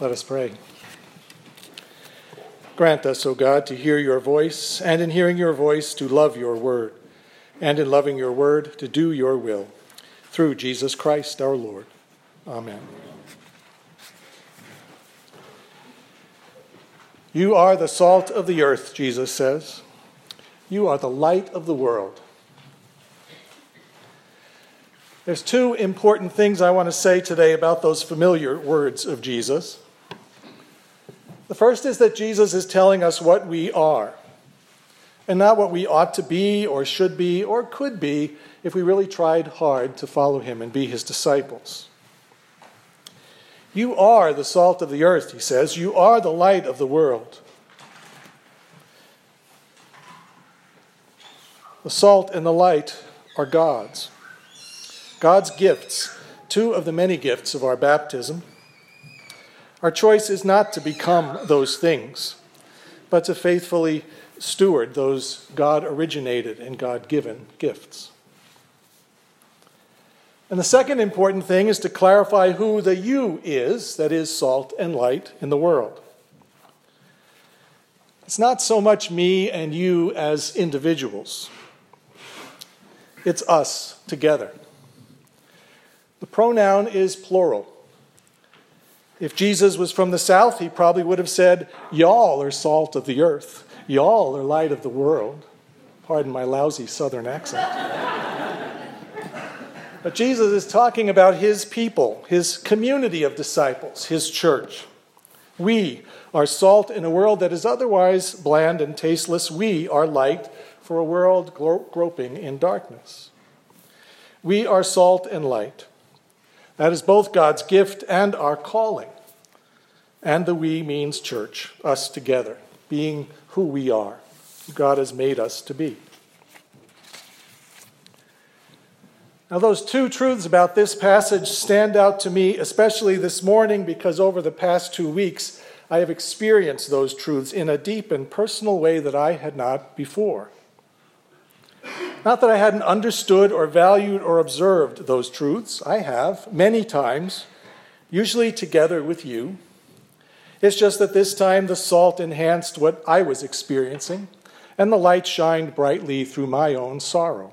Let us pray. Grant us, O God, to hear your voice, and in hearing your voice, to love your word, and in loving your word, to do your will. Through Jesus Christ our Lord. Amen. You are the salt of the earth, Jesus says. You are the light of the world. There's two important things I want to say today about those familiar words of Jesus. The first is that Jesus is telling us what we are, and not what we ought to be, or should be, or could be if we really tried hard to follow him and be his disciples. You are the salt of the earth, he says. You are the light of the world. The salt and the light are God's. God's gifts, two of the many gifts of our baptism. Our choice is not to become those things, but to faithfully steward those God originated and God given gifts. And the second important thing is to clarify who the you is, that is, salt and light in the world. It's not so much me and you as individuals, it's us together. The pronoun is plural. If Jesus was from the south, he probably would have said, Y'all are salt of the earth. Y'all are light of the world. Pardon my lousy southern accent. but Jesus is talking about his people, his community of disciples, his church. We are salt in a world that is otherwise bland and tasteless. We are light for a world groping in darkness. We are salt and light. That is both God's gift and our calling. And the we means church, us together, being who we are, God has made us to be. Now, those two truths about this passage stand out to me, especially this morning, because over the past two weeks, I have experienced those truths in a deep and personal way that I had not before. Not that I hadn't understood or valued or observed those truths, I have many times, usually together with you. It's just that this time the salt enhanced what I was experiencing, and the light shined brightly through my own sorrow.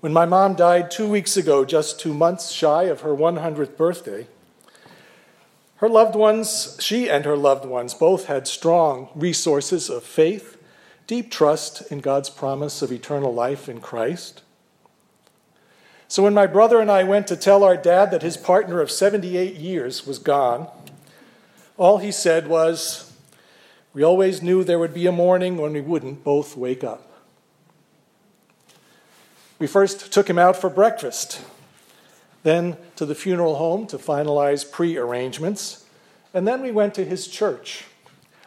When my mom died two weeks ago, just two months shy of her 100th birthday, her loved ones, she and her loved ones, both had strong resources of faith deep trust in God's promise of eternal life in Christ. So when my brother and I went to tell our dad that his partner of 78 years was gone, all he said was, We always knew there would be a morning when we wouldn't both wake up. We first took him out for breakfast, then to the funeral home to finalize pre arrangements, and then we went to his church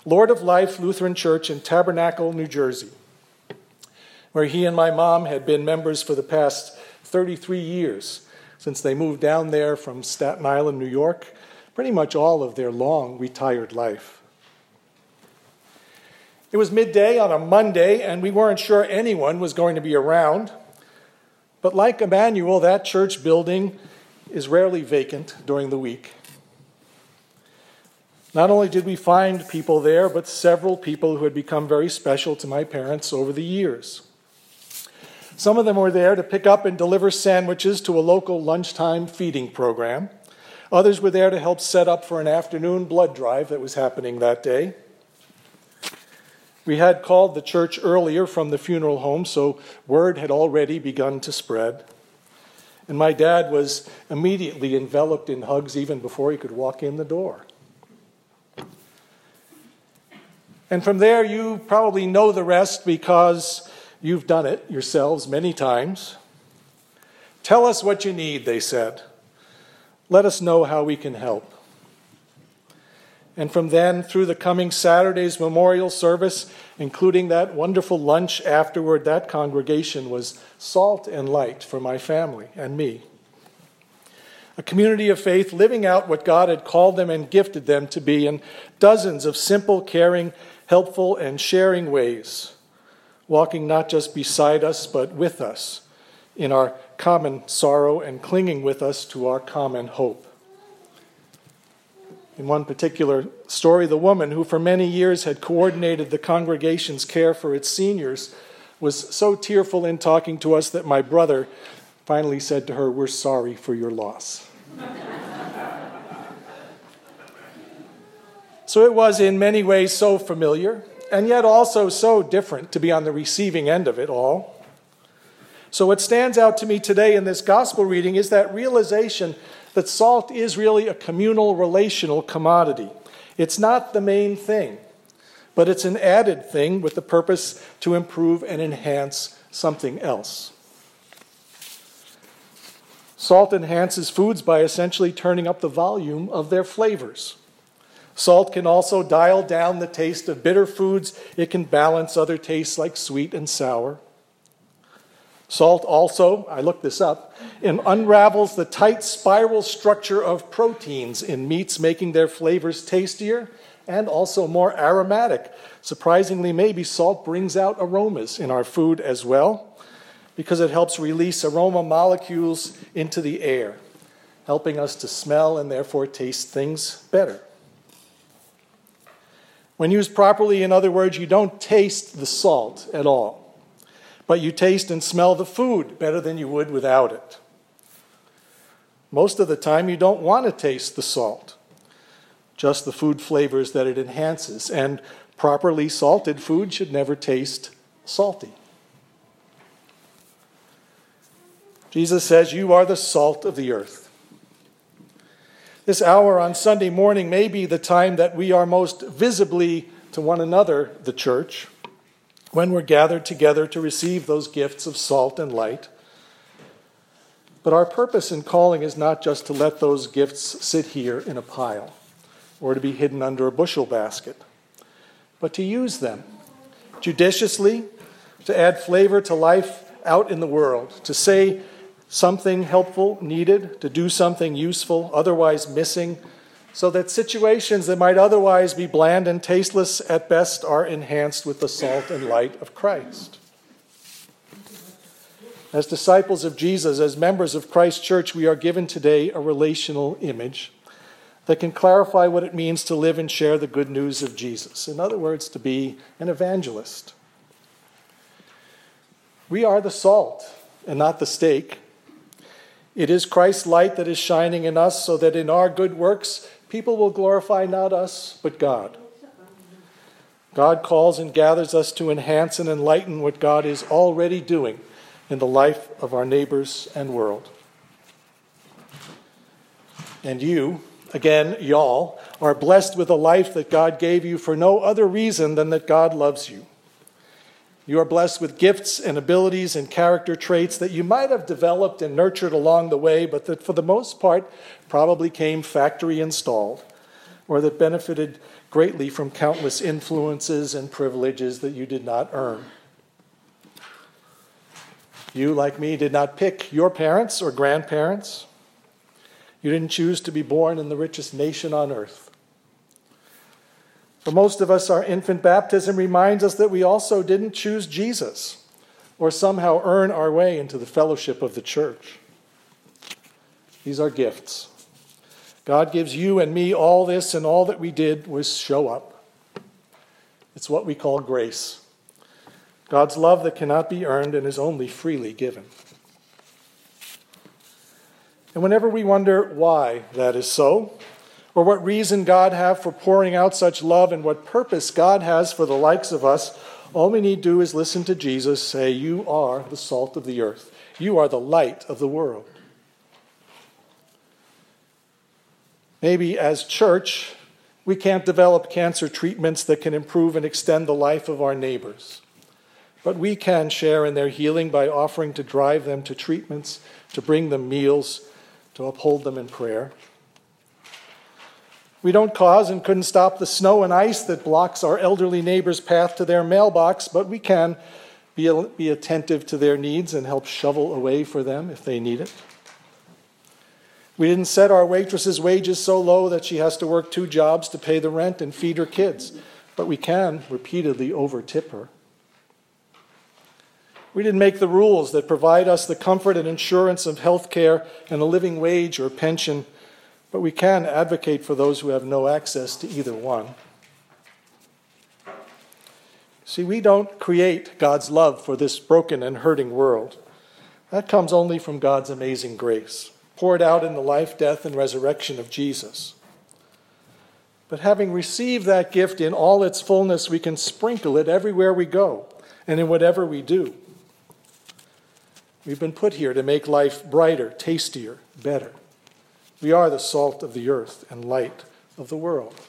Lord of Life Lutheran Church in Tabernacle, New Jersey, where he and my mom had been members for the past 33 years since they moved down there from Staten Island, New York, pretty much all of their long retired life. It was midday on a Monday, and we weren't sure anyone was going to be around. But like Emmanuel, that church building is rarely vacant during the week. Not only did we find people there, but several people who had become very special to my parents over the years. Some of them were there to pick up and deliver sandwiches to a local lunchtime feeding program. Others were there to help set up for an afternoon blood drive that was happening that day. We had called the church earlier from the funeral home, so word had already begun to spread. And my dad was immediately enveloped in hugs even before he could walk in the door. And from there, you probably know the rest because you've done it yourselves many times. Tell us what you need, they said. Let us know how we can help. And from then, through the coming Saturday's memorial service, including that wonderful lunch afterward, that congregation was salt and light for my family and me. A community of faith living out what God had called them and gifted them to be in dozens of simple, caring, helpful, and sharing ways, walking not just beside us, but with us in our common sorrow and clinging with us to our common hope. In one particular story, the woman who for many years had coordinated the congregation's care for its seniors was so tearful in talking to us that my brother finally said to her, We're sorry for your loss. So it was in many ways so familiar, and yet also so different to be on the receiving end of it all. So, what stands out to me today in this gospel reading is that realization that salt is really a communal, relational commodity. It's not the main thing, but it's an added thing with the purpose to improve and enhance something else. Salt enhances foods by essentially turning up the volume of their flavors. Salt can also dial down the taste of bitter foods. It can balance other tastes like sweet and sour. Salt also, I looked this up, and unravels the tight spiral structure of proteins in meats, making their flavors tastier and also more aromatic. Surprisingly, maybe salt brings out aromas in our food as well because it helps release aroma molecules into the air, helping us to smell and therefore taste things better. When used properly, in other words, you don't taste the salt at all but you taste and smell the food better than you would without it. Most of the time, you don't want to taste the salt, just the food flavors that it enhances. And properly salted food should never taste salty. Jesus says, You are the salt of the earth. This hour on Sunday morning may be the time that we are most visibly to one another, the church when we're gathered together to receive those gifts of salt and light. But our purpose in calling is not just to let those gifts sit here in a pile or to be hidden under a bushel basket, but to use them judiciously to add flavor to life out in the world, to say something helpful, needed, to do something useful, otherwise missing so that situations that might otherwise be bland and tasteless at best are enhanced with the salt and light of Christ. As disciples of Jesus, as members of Christ's church, we are given today a relational image that can clarify what it means to live and share the good news of Jesus. In other words, to be an evangelist. We are the salt and not the steak. It is Christ's light that is shining in us so that in our good works people will glorify not us, but God. God calls and gathers us to enhance and enlighten what God is already doing in the life of our neighbors and world. And you, again, y'all, are blessed with a life that God gave you for no other reason than that God loves you. You are blessed with gifts and abilities and character traits that you might have developed and nurtured along the way, but that for the most part probably came factory installed, or that benefited greatly from countless influences and privileges that you did not earn. You, like me, did not pick your parents or grandparents. You didn't choose to be born in the richest nation on earth. For most of us, our infant baptism reminds us that we also didn't choose Jesus or somehow earn our way into the fellowship of the church. These are gifts. God gives you and me all this, and all that we did was show up. It's what we call grace. God's love that cannot be earned and is only freely given. And whenever we wonder why that is so, or what reason God have for pouring out such love and what purpose God has for the likes of us, all we need do is listen to Jesus say, You are the salt of the earth. You are the light of the world. Maybe as church, we can't develop cancer treatments that can improve and extend the life of our neighbors. But we can share in their healing by offering to drive them to treatments, to bring them meals, to uphold them in prayer. We don't cause and couldn't stop the snow and ice that blocks our elderly neighbor's path to their mailbox, but we can be, be attentive to their needs and help shovel away for them if they need it. We didn't set our waitress's wages so low that she has to work two jobs to pay the rent and feed her kids, but we can repeatedly overtip her. We didn't make the rules that provide us the comfort and insurance of health care and a living wage or pension but we can advocate for those who have no access to either one. See, we don't create God's love for this broken and hurting world. That comes only from God's amazing grace, poured out in the life, death, and resurrection of Jesus. But having received that gift in all its fullness, we can sprinkle it everywhere we go and in whatever we do. We've been put here to make life brighter, tastier, better. We are the salt of the earth and light of the world.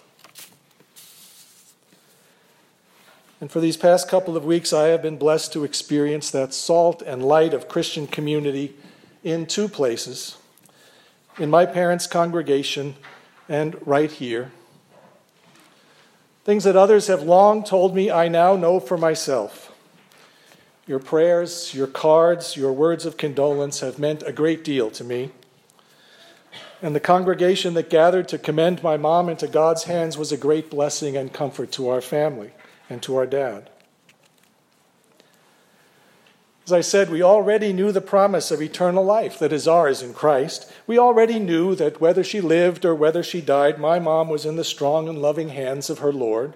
And for these past couple of weeks, I have been blessed to experience that salt and light of Christian community in two places in my parents' congregation and right here. Things that others have long told me, I now know for myself. Your prayers, your cards, your words of condolence have meant a great deal to me. And the congregation that gathered to commend my mom into God's hands was a great blessing and comfort to our family and to our dad. As I said, we already knew the promise of eternal life that is ours in Christ. We already knew that whether she lived or whether she died, my mom was in the strong and loving hands of her Lord.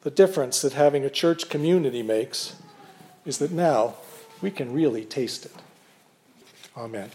The difference that having a church community makes is that now we can really taste it. Amen.